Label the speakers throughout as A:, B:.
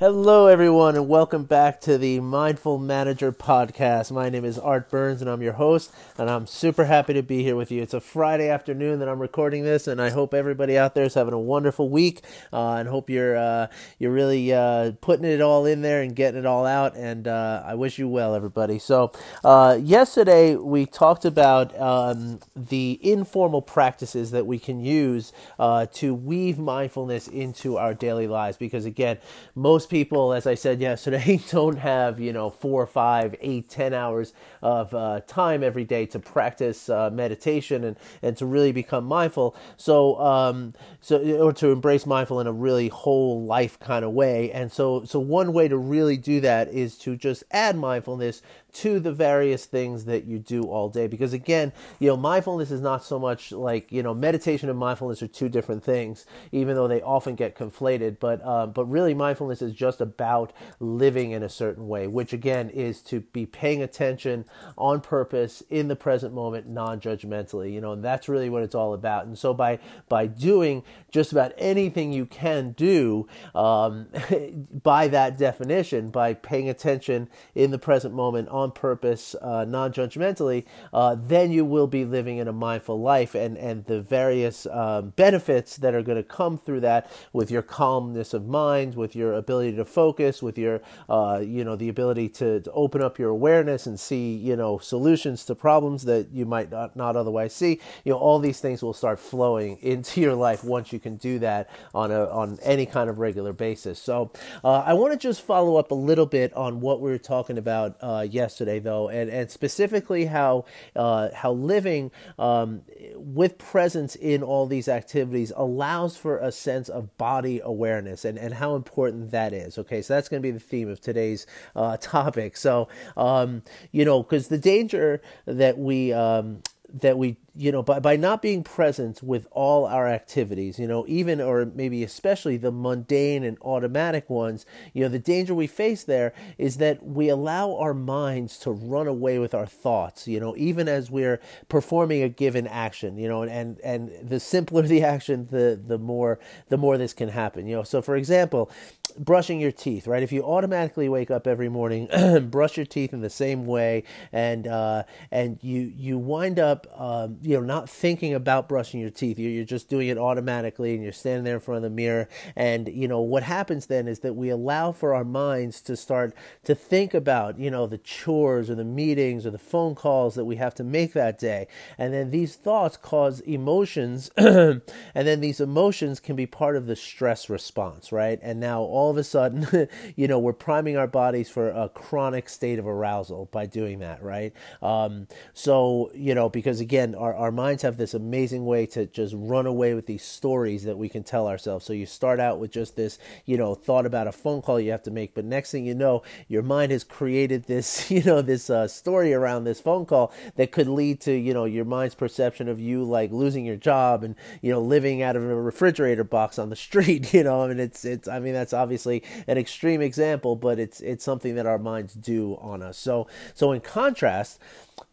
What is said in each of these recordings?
A: Hello, everyone, and welcome back to the Mindful Manager podcast. My name is Art Burns, and I'm your host, and I'm super happy to be here with you. It's a Friday afternoon that I'm recording this, and I hope everybody out there is having a wonderful week, uh, and hope you're uh, you're really uh, putting it all in there and getting it all out. And uh, I wish you well, everybody. So, uh, yesterday we talked about um, the informal practices that we can use uh, to weave mindfulness into our daily lives, because again, most people, as I said yesterday, don't have you know four, five, eight, ten hours of uh, time every day to practice uh, meditation and and to really become mindful. So um, so or to embrace mindful in a really whole life kind of way. And so so one way to really do that is to just add mindfulness to the various things that you do all day. Because again, you know, mindfulness is not so much like you know, meditation and mindfulness are two different things, even though they often get conflated. But um, but really, mindfulness is just about living in a certain way, which again is to be paying attention on purpose in the present moment, non-judgmentally. You know, and that's really what it's all about. And so by by doing just about anything you can do, um, by that definition, by paying attention in the present moment on purpose, uh, non judgmentally, uh, then you will be living in a mindful life and, and the various um, benefits that are going to come through that with your calmness of mind, with your ability to focus, with your, uh, you know, the ability to, to, open up your awareness and see, you know, solutions to problems that you might not, not otherwise see. You know, all these things will start flowing into your life once you can do that on a, on any kind of regular basis. So uh, I want to just follow up a little bit on what we were talking about uh, yesterday yesterday, though, and, and specifically how uh, how living um, with presence in all these activities allows for a sense of body awareness and, and how important that is. Okay, so that's going to be the theme of today's uh, topic. So, um, you know, because the danger that we um, that we you know by, by not being present with all our activities you know even or maybe especially the mundane and automatic ones you know the danger we face there is that we allow our minds to run away with our thoughts you know even as we're performing a given action you know and and and the simpler the action the the more the more this can happen you know so for example brushing your teeth, right? If you automatically wake up every morning, brush your teeth in the same way, and uh, and you you wind up um, you know not thinking about brushing your teeth, you're, you're just doing it automatically, and you're standing there in front of the mirror, and you know what happens then is that we allow for our minds to start to think about you know the chores or the meetings or the phone calls that we have to make that day, and then these thoughts cause emotions, and then these emotions can be part of the stress response, right? And now all of a sudden, you know, we're priming our bodies for a chronic state of arousal by doing that, right? Um, so, you know, because again, our, our minds have this amazing way to just run away with these stories that we can tell ourselves. So you start out with just this, you know, thought about a phone call you have to make, but next thing you know, your mind has created this, you know, this uh, story around this phone call that could lead to, you know, your mind's perception of you like losing your job and, you know, living out of a refrigerator box on the street, you know, I mean, it's, it's, I mean, that's obviously an extreme example, but it's it's something that our minds do on us. So so in contrast,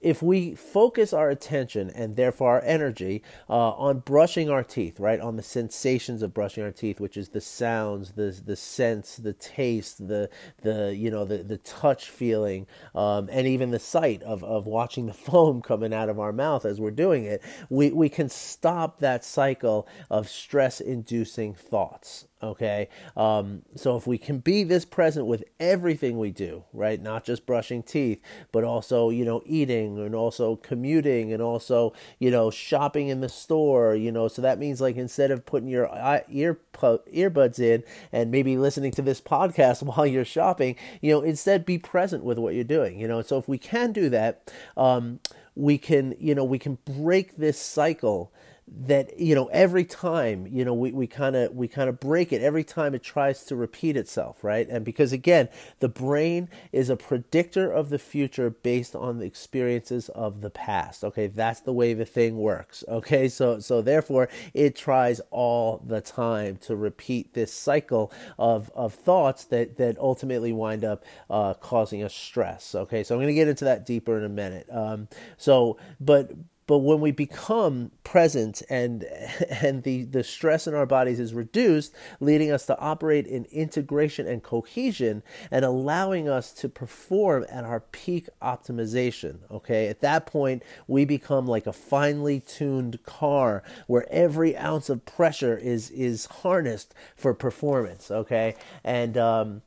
A: if we focus our attention and therefore our energy uh, on brushing our teeth, right, on the sensations of brushing our teeth, which is the sounds, the the sense, the taste, the the you know the the touch feeling, um, and even the sight of of watching the foam coming out of our mouth as we're doing it, we we can stop that cycle of stress-inducing thoughts okay? Um, so if we can be this present with everything we do right? Not just brushing teeth but also you know eating and also commuting and also you know shopping in the store you know? So that means like instead of putting your ear earbuds in and maybe listening to this podcast while you're shopping you know instead be present with what you're doing you know? So if we can do that um, we can you know we can break this cycle that you know every time you know we kind of we kind of break it every time it tries to repeat itself right? And because again the brain is a predictor of the future based on the experiences of the past okay? That's the way the thing works okay? So so therefore it tries all the time to repeat this cycle of of thoughts that that ultimately wind up uh, causing us stress okay? So i'm going to get into that deeper in a minute. Um, so but but when we become present and and the the stress in our bodies is reduced leading us to operate in integration and cohesion and allowing us to perform at our peak optimization okay? At that point we become like a finely tuned car where every ounce of pressure is is harnessed for performance okay? And um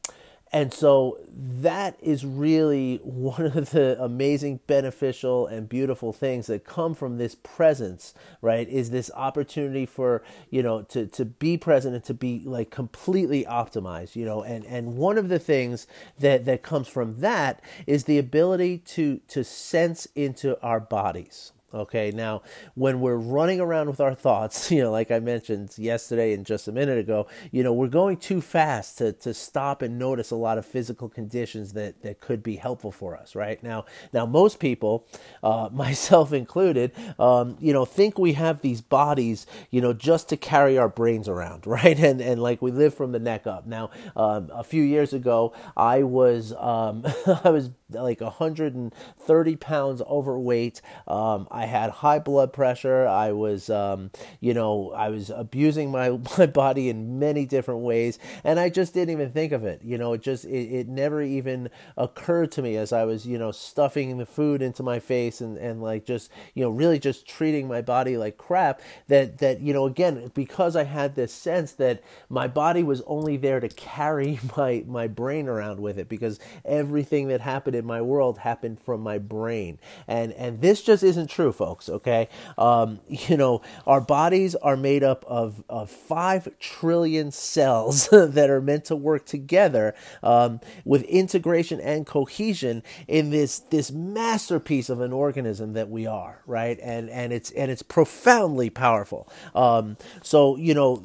A: and so that is really one of the amazing, beneficial, and beautiful things that come from this presence, right? Is this opportunity for, you know, to, to be present and to be like completely optimized, you know, and, and one of the things that, that comes from that is the ability to, to sense into our bodies, Okay, now when we're running around with our thoughts, you know, like I mentioned yesterday and just a minute ago, you know, we're going too fast to, to stop and notice a lot of physical conditions that, that could be helpful for us, right? Now, now most people, uh, myself included, um, you know, think we have these bodies, you know, just to carry our brains around, right? And and like we live from the neck up. Now, um, a few years ago, I was um, I was like 130 pounds overweight. Um, I had high blood pressure. I was, um, you know, I was abusing my, my body in many different ways, and I just didn't even think of it. You know, it just it, it never even occurred to me as I was, you know, stuffing the food into my face and and like just you know really just treating my body like crap. That that you know again because I had this sense that my body was only there to carry my my brain around with it because everything that happened in my world happened from my brain. And and this just isn't true, folks, okay? Um, you know, our bodies are made up of, of five trillion cells that are meant to work together um, with integration and cohesion in this this masterpiece of an organism that we are, right? And and it's and it's profoundly powerful. Um, so, you know,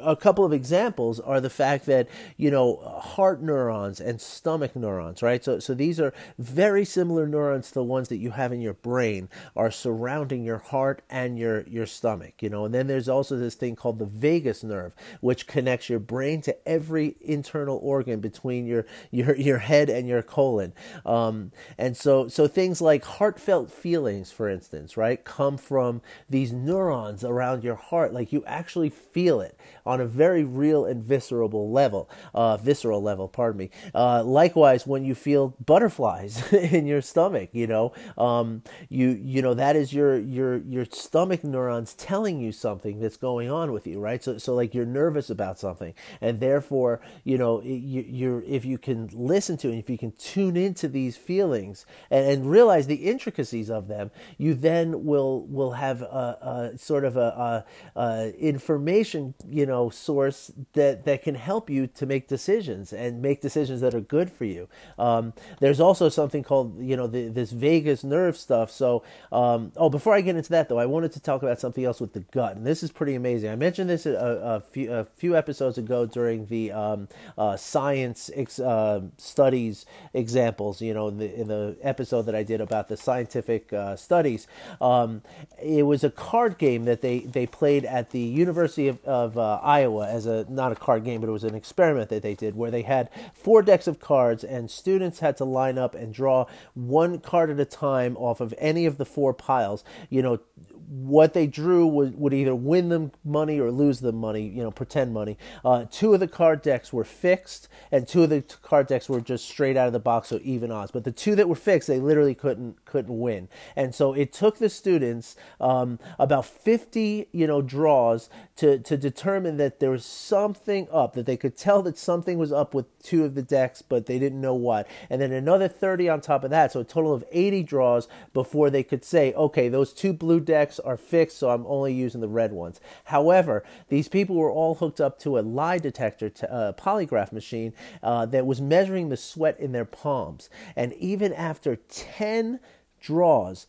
A: a couple of examples are the fact that you know heart neurons and stomach neurons, right? So so these are very similar neurons to the ones that you have in your brain are surrounding your heart and your your stomach, you know. And then there's also this thing called the vagus nerve, which connects your brain to every internal organ between your your your head and your colon. Um, and so so things like heartfelt feelings, for instance, right, come from these neurons around your heart. Like you actually feel it on a very real and visceral level, uh, visceral level, pardon me. Uh, likewise, when you feel butterflies in your stomach, you know, um, you you know that is your your your stomach neurons telling you something that's going on with you, right? So so like you're nervous about something, and therefore you know you, you're if you can listen to and if you can tune into these feelings and, and realize the intricacies of them, you then will will have a, a sort of a, a, a information you know know source that that can help you to make decisions and make decisions that are good for you. Um, there's also something called you know the, this vagus nerve stuff. So um, oh, before I get into that though, I wanted to talk about something else with the gut, and this is pretty amazing. I mentioned this a, a few a few episodes ago during the um, uh, science ex, uh, studies examples. You know, in the in the episode that I did about the scientific uh, studies, um, it was a card game that they they played at the University of, of uh, Iowa as a not a card game, but it was an experiment that they did where they had four decks of cards and students had to line up and draw one card at a time off of any of the four piles. You know, what they drew would, would either win them money or lose them money, you know, pretend money. Uh, two of the card decks were fixed, and two of the card decks were just straight out of the box, so even odds. But the two that were fixed, they literally couldn't couldn't win. And so it took the students um, about 50, you know, draws to to determine that there was something up, that they could tell that something was up with two of the decks, but they didn't know what. And then another 30 on top of that, so a total of 80 draws before they could say, okay, those two blue decks are fixed, so I'm only using the red ones. However, these people were all hooked up to a lie detector, t- uh, polygraph machine uh, that was measuring the sweat in their palms. And even after 10 draws,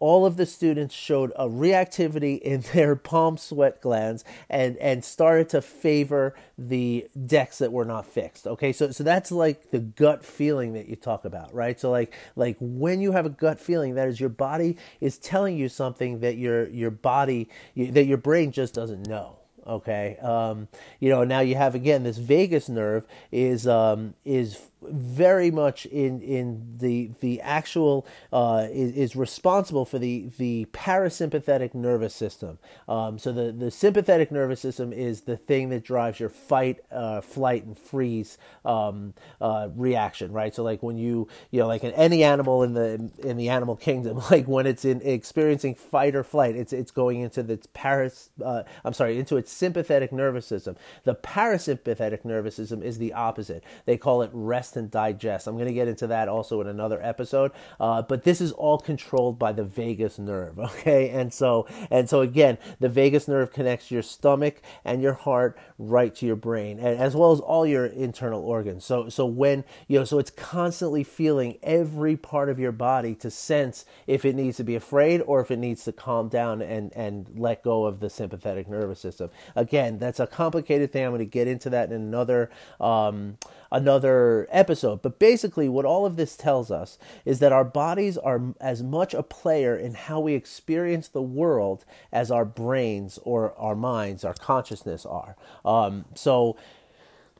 A: all of the students showed a reactivity in their palm sweat glands and and started to favor the decks that were not fixed okay? So so that's like the gut feeling that you talk about right? So like like when you have a gut feeling that is your body is telling you something that your your body that your brain just doesn't know okay? Um, you know now you have again this vagus nerve is um, is very much in in the the actual uh, is, is, responsible for the the parasympathetic nervous system. Um, so the the sympathetic nervous system is the thing that drives your fight, uh, flight, and freeze um, uh, reaction, right? So like when you you know like in any animal in the in the animal kingdom, like when it's in experiencing fight or flight, it's it's going into the paras uh, I'm sorry into its sympathetic nervous system. The parasympathetic nervous system is the opposite. They call it rest and digest. I'm going to get into that also in another episode. Uh, but this is all controlled by the vagus nerve. Okay, and so and so again, the vagus nerve connects your stomach and your heart right to your brain, and as well as all your internal organs. So so when you know, so it's constantly feeling every part of your body to sense if it needs to be afraid or if it needs to calm down and and let go of the sympathetic nervous system. Again, that's a complicated thing. I'm going to get into that in another. Um, another episode. But basically, what all of this tells us is that our bodies are as much a player in how we experience the world as our brains or our minds, our consciousness are. Um, so,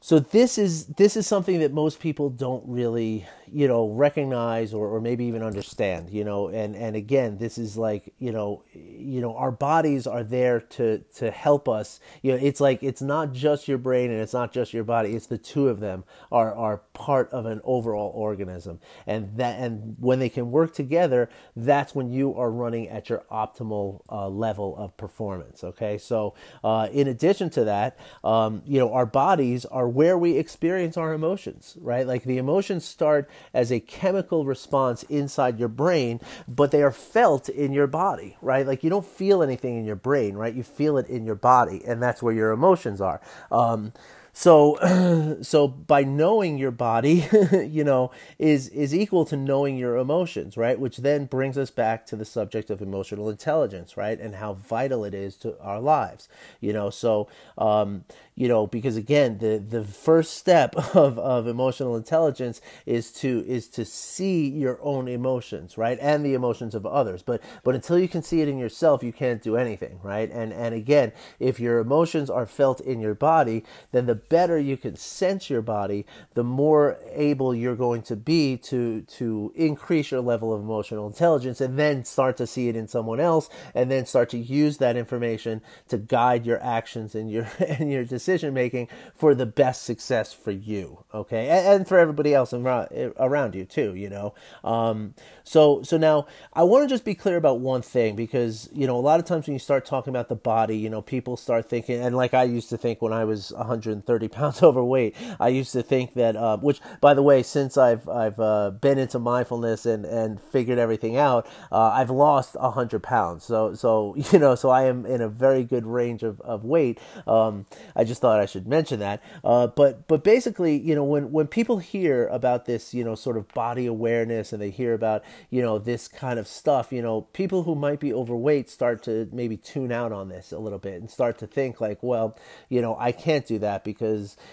A: so this is this is something that most people don't really you know recognize or, or maybe even understand you know and and again this is like you know you know our bodies are there to to help us. You know it's like it's not just your brain and it's not just your body it's the two of them are are part of an overall organism. And that and when they can work together that's when you are running at your optimal uh, level of performance okay? So uh, in addition to that um, you know our bodies are where we experience our emotions right? Like the emotions start as a chemical response inside your brain, but they are felt in your body, right? Like you don't feel anything in your brain, right? You feel it in your body, and that's where your emotions are. Um, so, so by knowing your body, you know, is is equal to knowing your emotions, right? Which then brings us back to the subject of emotional intelligence, right, and how vital it is to our lives. You know, so um, you know because again the the first step of, of emotional intelligence is to is to see your own emotions right and the emotions of others but but until you can see it in yourself you can't do anything right and and again if your emotions are felt in your body then the better you can sense your body the more able you're going to be to to increase your level of emotional intelligence and then start to see it in someone else and then start to use that information to guide your actions and your and your decision making for the best success for you, okay, and, and for everybody else around, around you too. You know, um, so so now I want to just be clear about one thing because you know a lot of times when you start talking about the body, you know, people start thinking, and like I used to think when I was 130 pounds overweight, I used to think that, uh, which by the way, since I've I've uh, been into mindfulness and and figured everything out, uh, I've lost 100 pounds. So so you know, so I am in a very good range of of weight. Um, I just thought I should mention that. Uh, but but basically, you know, when when people hear about this, you know, sort of body awareness, and they hear about you know this kind of stuff, you know, people who might be overweight start to maybe tune out on this a little bit and start to think like, well, you know, I can't do that because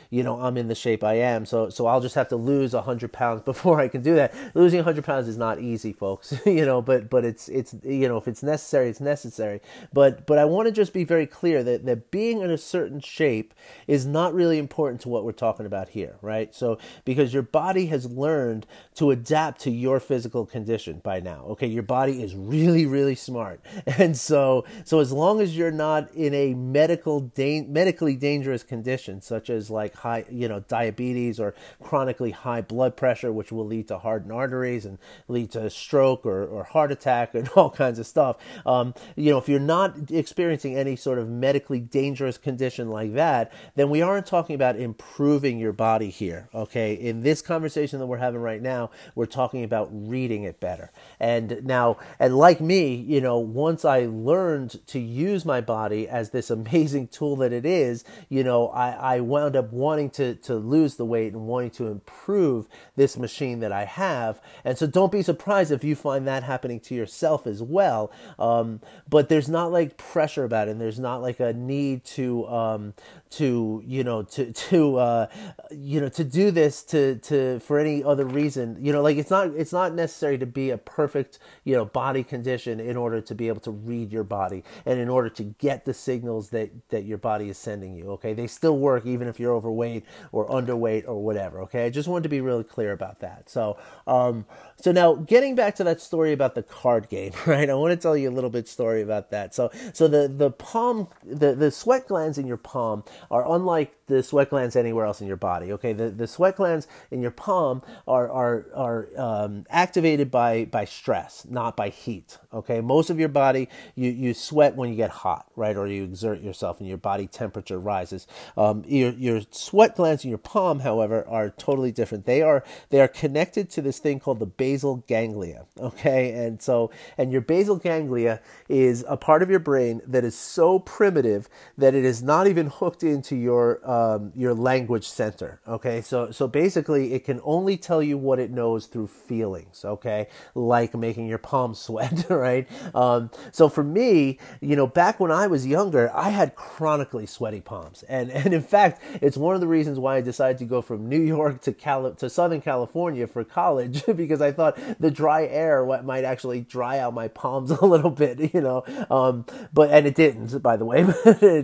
A: you know I'm in the shape I am, so so I'll just have to lose hundred pounds before I can do that. Losing hundred pounds is not easy, folks. you know, but but it's it's you know if it's necessary, it's necessary. But but I want to just be very clear that that being in a certain shape is not really important to what we're talking about here, right? So, because your body has learned to adapt to your physical condition by now. Okay, your body is really, really smart, and so, so as long as you're not in a medical, da- medically dangerous condition, such as like high, you know, diabetes or chronically high blood pressure, which will lead to hardened arteries and lead to stroke or, or heart attack and all kinds of stuff. Um, you know, if you're not experiencing any sort of medically dangerous condition like that, then we aren't talking about improving your body here. Okay. In this conversation that we're having right now, we're talking about reading it better. And now, and like me, you know, once I learned to use my body as this amazing tool that it is, you know, I, I wound up wanting to, to lose the weight and wanting to improve this machine that I have. And so don't be surprised if you find that happening to yourself as well. Um, but there's not like pressure about it. And there's not like a need to, um, to you know to to uh, you know to do this to to for any other reason you know like it's not it's not necessary to be a perfect you know body condition in order to be able to read your body and in order to get the signals that that your body is sending you okay? They still work even if you're overweight or underweight or whatever okay? I just wanted to be really clear about that. So um so now getting back to that story about the card game right I want to tell you a little bit story about that so so the the palm the the sweat glands in your palm are unlike the sweat glands anywhere else in your body. Okay, the, the sweat glands in your palm are are are um, activated by by stress, not by heat. Okay, most of your body you you sweat when you get hot, right, or you exert yourself and your body temperature rises. Um, your your sweat glands in your palm, however, are totally different. They are they are connected to this thing called the basal ganglia. Okay, and so and your basal ganglia is a part of your brain that is so primitive that it is not even hooked into your um, your language center. Okay, so so basically, it can only tell you what it knows through feelings. Okay, like making your palms sweat, right? Um, so for me, you know, back when I was younger, I had chronically sweaty palms, and and in fact, it's one of the reasons why I decided to go from New York to Cali- to Southern California for college because I thought the dry air might actually dry out my palms a little bit, you know. Um, but and it didn't, by the way.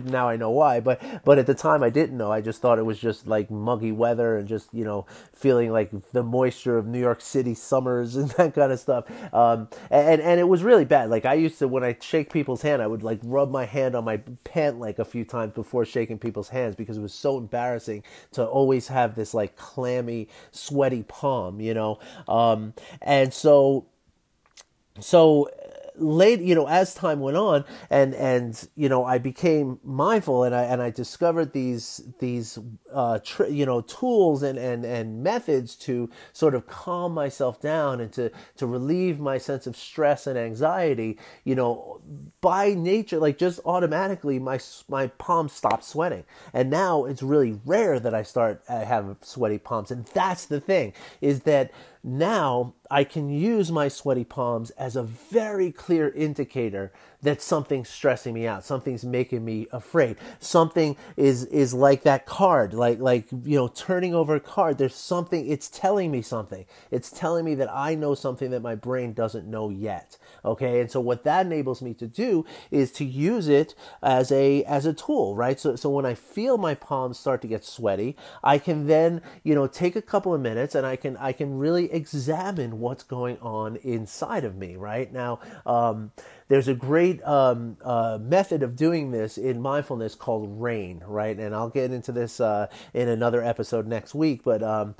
A: now I know why, but but at the time I didn't know. I just thought it was just like muggy weather and just, you know, feeling like the moisture of New York City summers and that kind of stuff. Um, and, and it was really bad. Like I used to, when I shake people's hand, I would like rub my hand on my pant like a few times before shaking people's hands because it was so embarrassing to always have this like clammy, sweaty palm, you know? Um, and so, so late, you know, as time went on, and and you know, I became mindful, and I and I discovered these these uh, tr- you know tools and and and methods to sort of calm myself down and to to relieve my sense of stress and anxiety. You know, by nature, like just automatically, my my palms stopped sweating, and now it's really rare that I start uh, having sweaty palms, and that's the thing is that now I can use my sweaty palms as a very clear indicator that something's stressing me out, something's making me afraid. Something is is like that card, like like you know, turning over a card. There's something. It's telling me something. It's telling me that I know something that my brain doesn't know yet. Okay, and so what that enables me to do is to use it as a as a tool, right? So so when I feel my palms start to get sweaty, I can then you know take a couple of minutes and I can I can really examine what's going on inside of me, right? Now, um, there's a great um, uh, method of doing this in mindfulness called RAIN, right? And I'll get into this uh, in another episode next week, but. Um,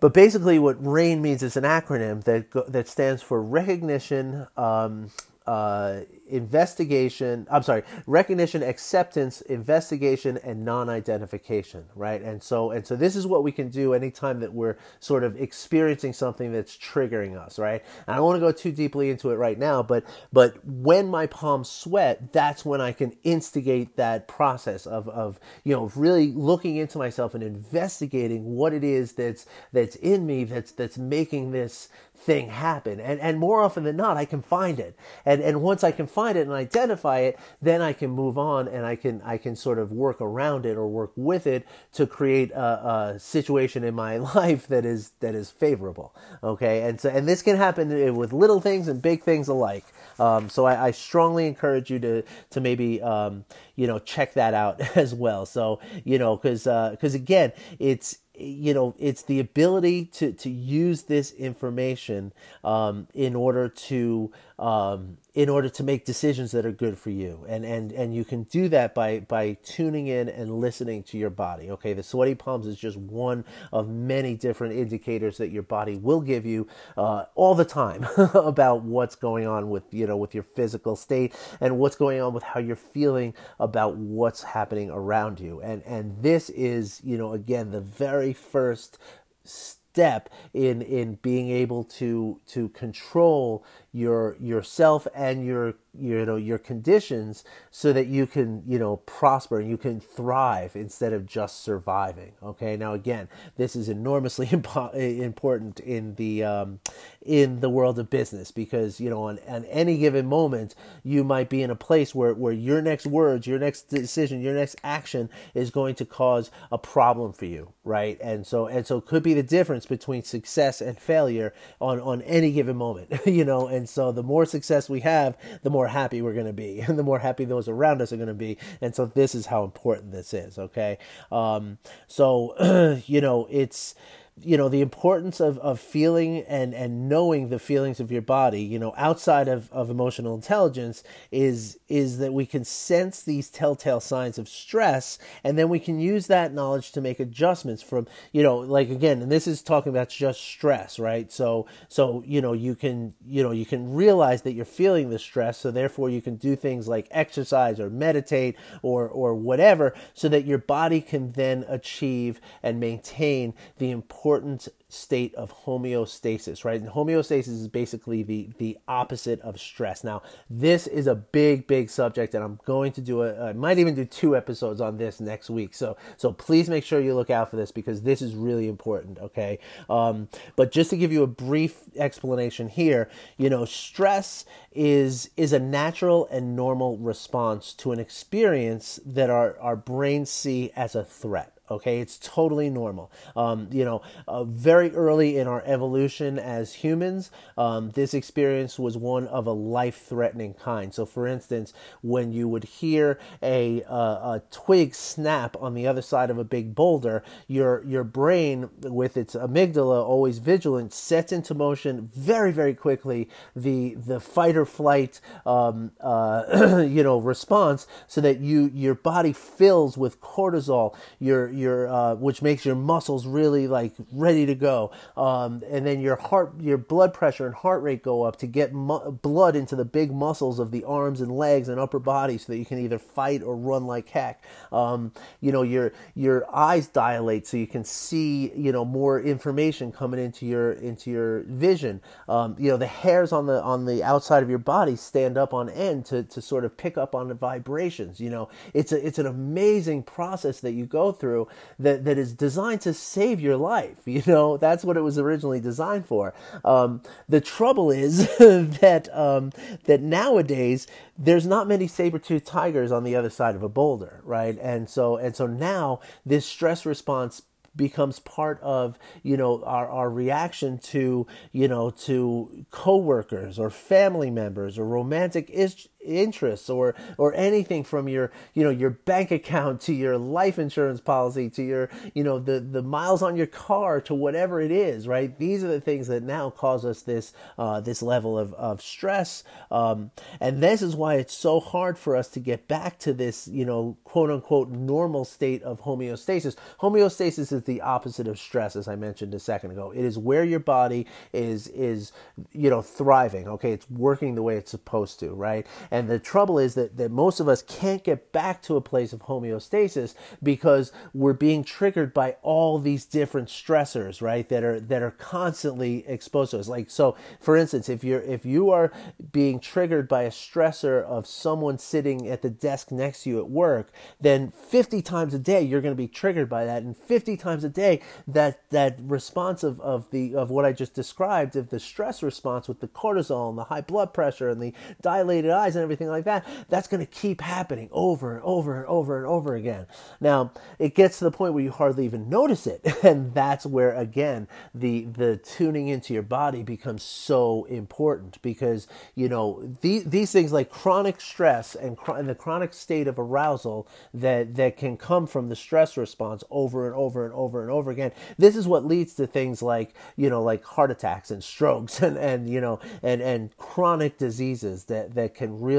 A: but basically, what RAIN means is an acronym that that stands for recognition, um, uh, investigation i'm sorry recognition acceptance investigation and non-identification right? And so and so this is what we can do anytime that we're sort of experiencing something that's triggering us right? And i don't want to go too deeply into it right now but but when my palms sweat that's when i can instigate that process of of you know really looking into myself and investigating what it is that's that's in me that's that's making this thing happen. And, and more often than not, I can find it. And, and once I can find it and identify it, then I can move on and I can, I can sort of work around it or work with it to create a, a situation in my life that is, that is favorable. Okay. And so, and this can happen with little things and big things alike. Um, so I, I, strongly encourage you to, to maybe, um, you know, check that out as well. So, you know, cause, uh, cause again, it's, you know it's the ability to to use this information um, in order to um, in order to make decisions that are good for you. And, and, and you can do that by, by tuning in and listening to your body. Okay. The sweaty palms is just one of many different indicators that your body will give you, uh, all the time about what's going on with, you know, with your physical state and what's going on with how you're feeling about what's happening around you. And, and this is, you know, again, the very first step step in in being able to to control your yourself and your you know your conditions so that you can you know prosper and you can thrive instead of just surviving okay? Now again this is enormously impo- important in the um, in the world of business because you know on, on any given moment you might be in a place where where your next words your next decision your next action is going to cause a problem for you right? And so and so it could be the difference between success and failure on on any given moment you know? And so the more success we have the more more happy we're going to be, and the more happy those around us are going to be. And so this is how important this is. Okay, um, so you know it's you know the importance of, of feeling and and knowing the feelings of your body you know outside of, of emotional intelligence is is that we can sense these telltale signs of stress and then we can use that knowledge to make adjustments from you know like again and this is talking about just stress right? So so you know you can you know you can realize that you're feeling the stress so therefore you can do things like exercise or meditate or or whatever so that your body can then achieve and maintain the importance important state of homeostasis, right? And homeostasis is basically the the opposite of stress. Now, this is a big, big subject, and I'm going to do a. I might even do two episodes on this next week. So, so please make sure you look out for this because this is really important. Okay, um, but just to give you a brief explanation here, you know, stress is is a natural and normal response to an experience that our our brains see as a threat. Okay, it's totally normal. Um, you know, uh, very early in our evolution as humans, um, this experience was one of a life-threatening kind. So, for instance, when you would hear a, uh, a twig snap on the other side of a big boulder, your your brain, with its amygdala always vigilant, sets into motion very very quickly the the fight or flight um, uh, you know response, so that you your body fills with cortisol. Your your uh, which makes your muscles really like ready to go, um, and then your heart, your blood pressure and heart rate go up to get mu- blood into the big muscles of the arms and legs and upper body, so that you can either fight or run like heck. Um, you know your your eyes dilate so you can see you know more information coming into your into your vision. Um, you know the hairs on the on the outside of your body stand up on end to to sort of pick up on the vibrations. You know it's a it's an amazing process that you go through that, that is designed to save your life. You know, that's what it was originally designed for. Um, the trouble is that, um, that nowadays there's not many saber-toothed tigers on the other side of a boulder, right? And so, and so now this stress response becomes part of you know our, our reaction to you know to coworkers or family members or romantic is- interests or or anything from your you know your bank account to your life insurance policy to your you know the the miles on your car to whatever it is right? These are the things that now cause us this uh, this level of, of stress. Um, and this is why it's so hard for us to get back to this you know quote unquote normal state of homeostasis. Homeostasis is the opposite of stress as i mentioned a second ago. It is where your body is is you know thriving okay? It's working the way it's supposed to right and the trouble is that, that most of us can't get back to a place of homeostasis because we're being triggered by all these different stressors, right? That are that are constantly exposed to us. Like so, for instance, if you're if you are being triggered by a stressor of someone sitting at the desk next to you at work, then 50 times a day you're going to be triggered by that, and 50 times a day that that response of, of the of what I just described of the stress response with the cortisol and the high blood pressure and the dilated eyes and everything like that, that's going to keep happening over and over and over and over again. Now, it gets to the point where you hardly even notice it. And that's where, again, the, the tuning into your body becomes so important because, you know, these, these things like chronic stress and, and the chronic state of arousal that, that can come from the stress response over and over and over and over again. This is what leads to things like, you know, like heart attacks and strokes and, and you know, and, and chronic diseases that, that can really,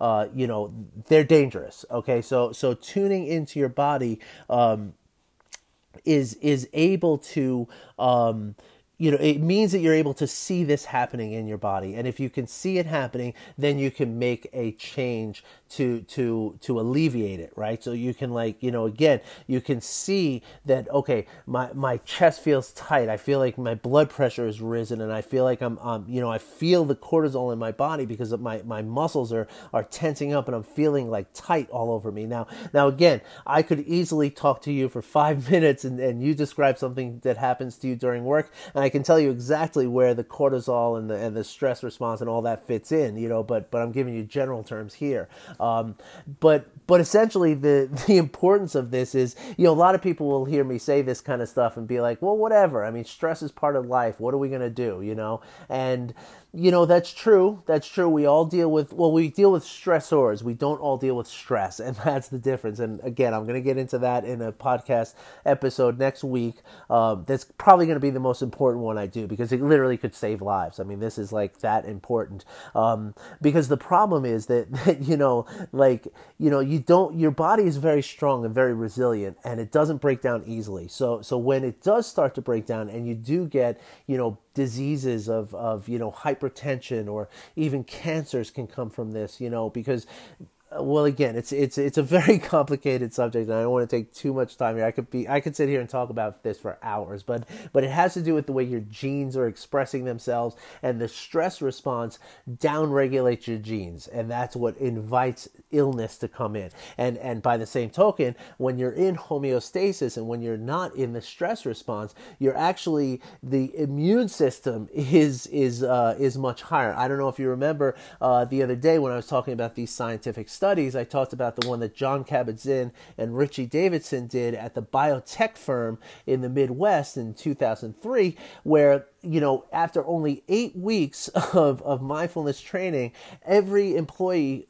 A: uh, you know, they're dangerous. Okay, so so tuning into your body um, is is able to um, you know it means that you're able to see this happening in your body. And if you can see it happening then you can make a change to to to alleviate it right? So you can like you know again you can see that okay my my chest feels tight. I feel like my blood pressure has risen and i feel like i'm um you know i feel the cortisol in my body because my my muscles are are tensing up and i'm feeling like tight all over me. Now now again i could easily talk to you for five minutes and, and you describe something that happens to you during work and I can tell you exactly where the cortisol and the and the stress response and all that fits in, you know. But but I'm giving you general terms here. Um, but but essentially the the importance of this is you know a lot of people will hear me say this kind of stuff and be like, well, whatever. I mean, stress is part of life. What are we gonna do, you know? And you know that's true. That's true. We all deal with well we deal with stressors. We don't all deal with stress and that's the difference. And again i'm going to get into that in a podcast episode next week. Um, that's probably going to be the most important one i do because it literally could save lives. I mean this is like that important. Um, because the problem is that, that you know like you know you don't your body is very strong and very resilient and it doesn't break down easily. So so when it does start to break down and you do get you know diseases of, of you know hypertension or even cancers can come from this you know because well again it's it's it's a very complicated subject and i don't want to take too much time here. I could be i could sit here and talk about this for hours but but it has to do with the way your genes are expressing themselves and the stress response downregulates your genes and that's what invites illness to come in. And and by the same token when you're in homeostasis and when you're not in the stress response you're actually the immune system is is uh, is much higher. I don't know if you remember uh, the other day when i was talking about these scientific studies, I talked about the one that John Kabat-Zinn and Richie Davidson did at the biotech firm in the Midwest in 2003, where you know, after only eight weeks of, of mindfulness training, every employee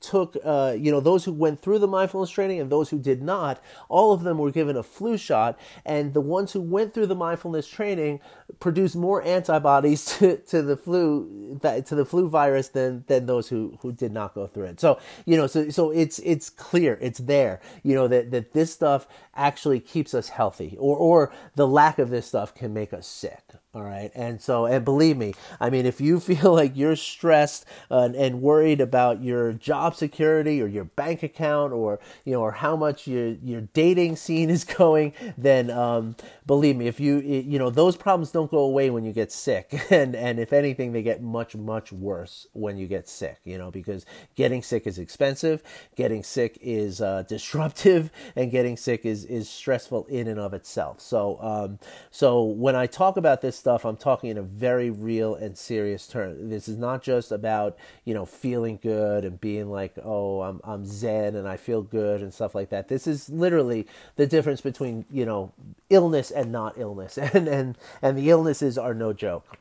A: took, uh, you know, those who went through the mindfulness training and those who did not, all of them were given a flu shot. And the ones who went through the mindfulness training produced more antibodies to, to the flu, to the flu virus than, than those who, who did not go through it. So, you know, so, so it's, it's clear, it's there, you know, that, that this stuff actually keeps us healthy or, or the lack of this stuff can make us sick. All right. And so, and believe me, I mean, if you feel like you're stressed uh, and worried about your job security or your bank account or, you know, or how much your, your dating scene is going, then, um, believe me, if you, you know, those problems don't go away when you get sick. And, and if anything, they get much, much worse when you get sick, you know, because getting sick is expensive, getting sick is, uh, disruptive, and getting sick is, is stressful in and of itself. So, um, so when I talk about this stuff, I'm talking in a very real and serious term. This is not just about, you know, feeling good and being like, oh, I'm, I'm zen and I feel good and stuff like that. This is literally the difference between, you know, illness and not illness. And, and, and the illnesses are no joke.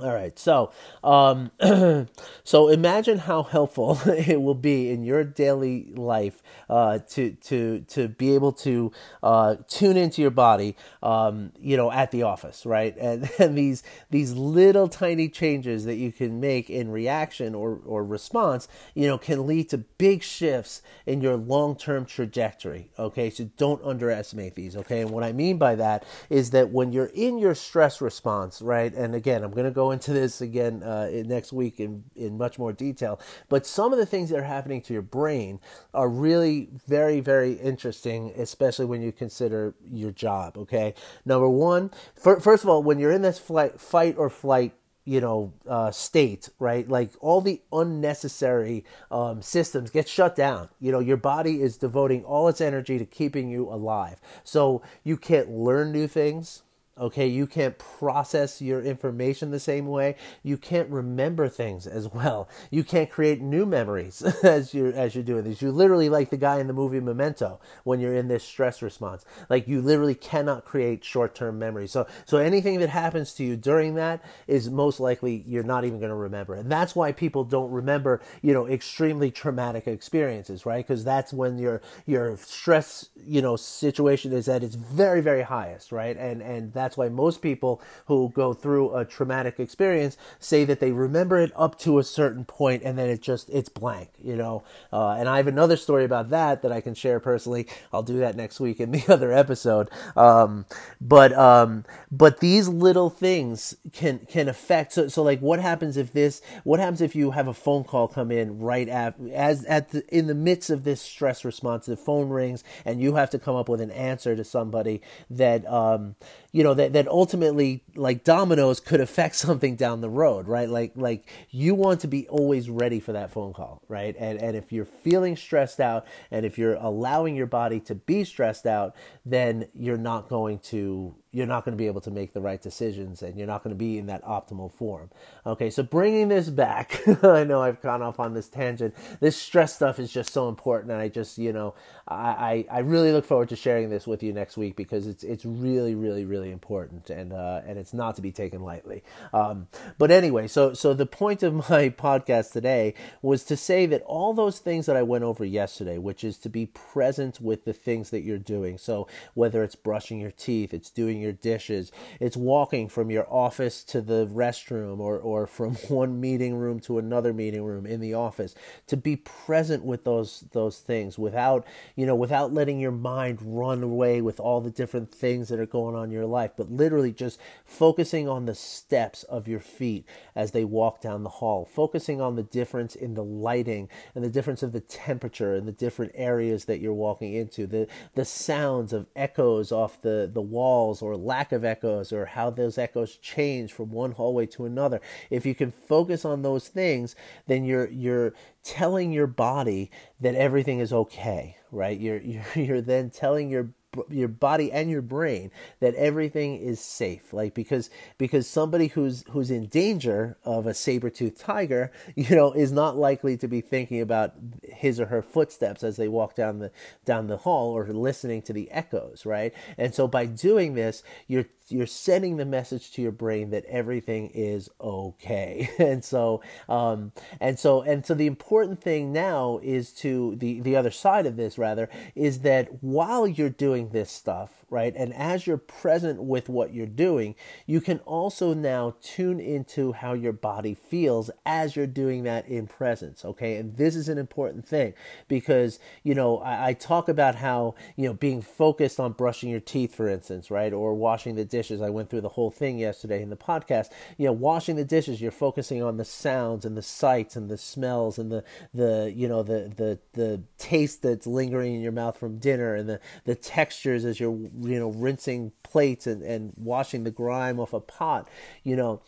A: All right, so um, so imagine how helpful it will be in your daily life uh, to to to be able to uh, tune into your body, um, you know, at the office, right? And, and these these little tiny changes that you can make in reaction or or response, you know, can lead to big shifts in your long term trajectory. Okay, so don't underestimate these. Okay, and what I mean by that is that when you're in your stress response, right? And again, I'm going to go into this again uh, next week in, in much more detail. But some of the things that are happening to your brain are really very, very interesting, especially when you consider your job. Okay. Number one, for, first of all, when you're in this flight, fight or flight you know uh, state right like all the unnecessary um, systems get shut down you know your body is devoting all its energy to keeping you alive so you can't learn new things okay? You can't process your information the same way. You can't remember things as well. You can't create new memories as you're as you're doing this. You literally like the guy in the movie memento when you're in this stress response like you literally cannot create short-term memories. So so anything that happens to you during that is most likely you're not even going to remember. And that's why people don't remember you know extremely traumatic experiences right? Because that's when your your stress you know situation is at its very very highest right? And and that that's why most people who go through a traumatic experience say that they remember it up to a certain point and then it just it's blank you know? Uh, and i have another story about that that i can share personally. I'll do that next week in the other episode. Um, but um, but these little things can can affect so, so like what happens if this what happens if you have a phone call come in right at as at the, in the midst of this stress response the phone rings and you have to come up with an answer to somebody that um, you know that that ultimately like dominoes could affect something down the road right? Like like you want to be always ready for that phone call right? And and if you're feeling stressed out and if you're allowing your body to be stressed out then you're not going to you're not going to be able to make the right decisions and you're not going to be in that optimal form. Okay, so bringing this back, I know I've gone off on this tangent. This stress stuff is just so important, and I just, you know, I, I, really look forward to sharing this with you next week because it's it's really, really, really important and uh, and it's not to be taken lightly. Um, but anyway, so so the point of my podcast today was to say that all those things that I went over yesterday, which is to be present with the things that you're doing. So whether it's brushing your teeth, it's doing your dishes. It's walking from your office to the restroom or, or from one meeting room to another meeting room in the office. To be present with those those things without, you know, without letting your mind run away with all the different things that are going on in your life, but literally just focusing on the steps of your feet as they walk down the hall, focusing on the difference in the lighting and the difference of the temperature and the different areas that you're walking into, the the sounds of echoes off the, the walls or lack of echoes or how those echoes change from one hallway to another. If you can focus on those things, then you're you're telling your body that everything is okay, right? You're you're, you're then telling your your body and your brain that everything is safe. Like because because somebody who's who's in danger of a saber-toothed tiger you know is not likely to be thinking about his or her footsteps as they walk down the down the hall or listening to the echoes right? And so by doing this you're you're sending the message to your brain that everything is okay. And so um and so and so the important thing now is to the the other side of this rather is that while you're doing this stuff right? And as you're present with what you're doing, you can also now tune into how your body feels as you're doing that in presence, okay? And this is an important thing because, you know, I, I talk about how, you know, being focused on brushing your teeth, for instance, right? Or washing the dishes. I went through the whole thing yesterday in the podcast. You know, washing the dishes, you're focusing on the sounds and the sights and the smells and the, the you know, the, the, the taste that's lingering in your mouth from dinner and the, the textures as you're you know rinsing plates and, and washing the grime off a pot you know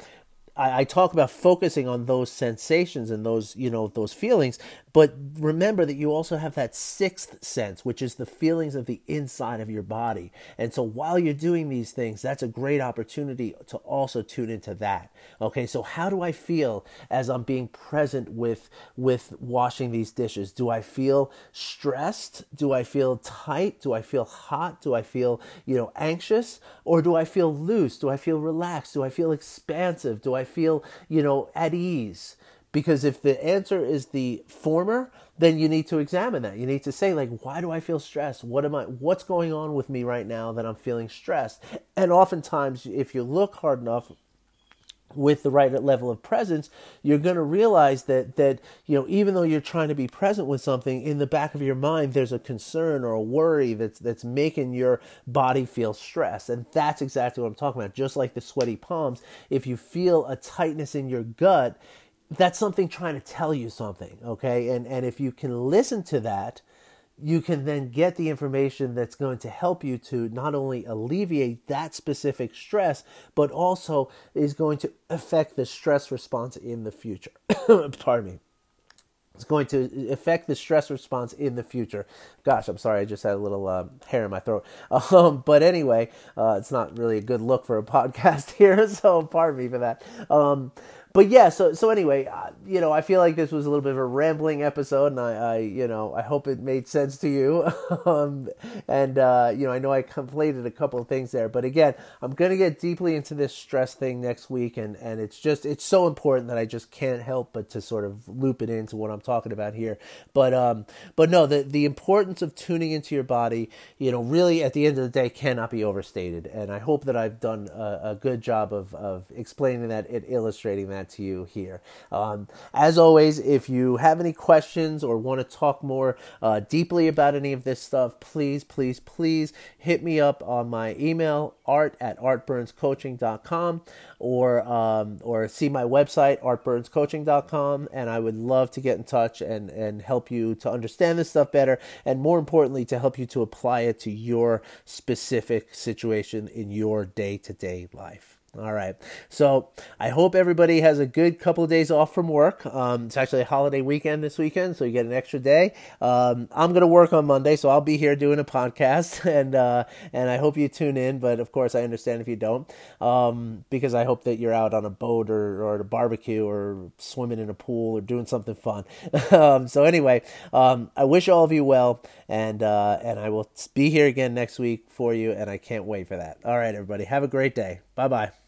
A: I, I talk about focusing on those sensations and those you know those feelings but remember that you also have that sixth sense, which is the feelings of the inside of your body. And so while you're doing these things, that's a great opportunity to also tune into that. Okay, so how do I feel as I'm being present with with washing these dishes? Do I feel stressed? Do I feel tight? Do I feel hot? Do I feel, you know, anxious? Or do I feel loose? Do I feel relaxed? Do I feel expansive? Do I feel, you know, at ease? Because if the answer is the former, then you need to examine that. You need to say, like, why do I feel stressed? What am I what's going on with me right now that I'm feeling stressed? And oftentimes if you look hard enough with the right level of presence, you're going to realize that that you know even though you're trying to be present with something, in the back of your mind there's a concern or a worry that's that's making your body feel stressed, and that's exactly what I'm talking about. Just like the sweaty palms, if you feel a tightness in your gut, that's something trying to tell you something, okay? And and if you can listen to that, you can then get the information that's going to help you to not only alleviate that specific stress, but also is going to affect the stress response in the future. Pardon me. It's going to affect the stress response in the future. Gosh, I'm sorry, I just had a little uh, hair in my throat. Um, but anyway, uh, it's not really a good look for a podcast here, so pardon me for that. Um, but yeah, so so anyway, uh, you know, I feel like this was a little bit of a rambling episode, and I, I you know, I hope it made sense to you. um, and uh, you know, I know I conflated a couple of things there, but again, I'm gonna get deeply into this stress thing next week, and and it's just it's so important that I just can't help but to sort of loop it into what I'm talking about here. But um, but no, the the importance of tuning into your body, you know, really at the end of the day, cannot be overstated, and I hope that I've done a, a good job of of explaining that and illustrating that that to you here. Um, as always, if you have any questions or want to talk more uh, deeply about any of this stuff, please, please, please hit me up on my email, art at artburnscoaching.com or, um, or see my website, artburnscoaching.com. And I would love to get in touch and, and help you to understand this stuff better. And more importantly, to help you to apply it to your specific situation in your day to day life. All right. So I hope everybody has a good couple of days off from work. Um, it's actually a holiday weekend this weekend, so you get an extra day. Um, I'm going to work on Monday, so I'll be here doing a podcast, and uh, and I hope you tune in. But of course, I understand if you don't, um, because I hope that you're out on a boat or, or at a barbecue or swimming in a pool or doing something fun. Um, so anyway, um, I wish all of you well, and uh, and I will be here again next week for you, and I can't wait for that. All right, everybody, have a great day. Bye bye.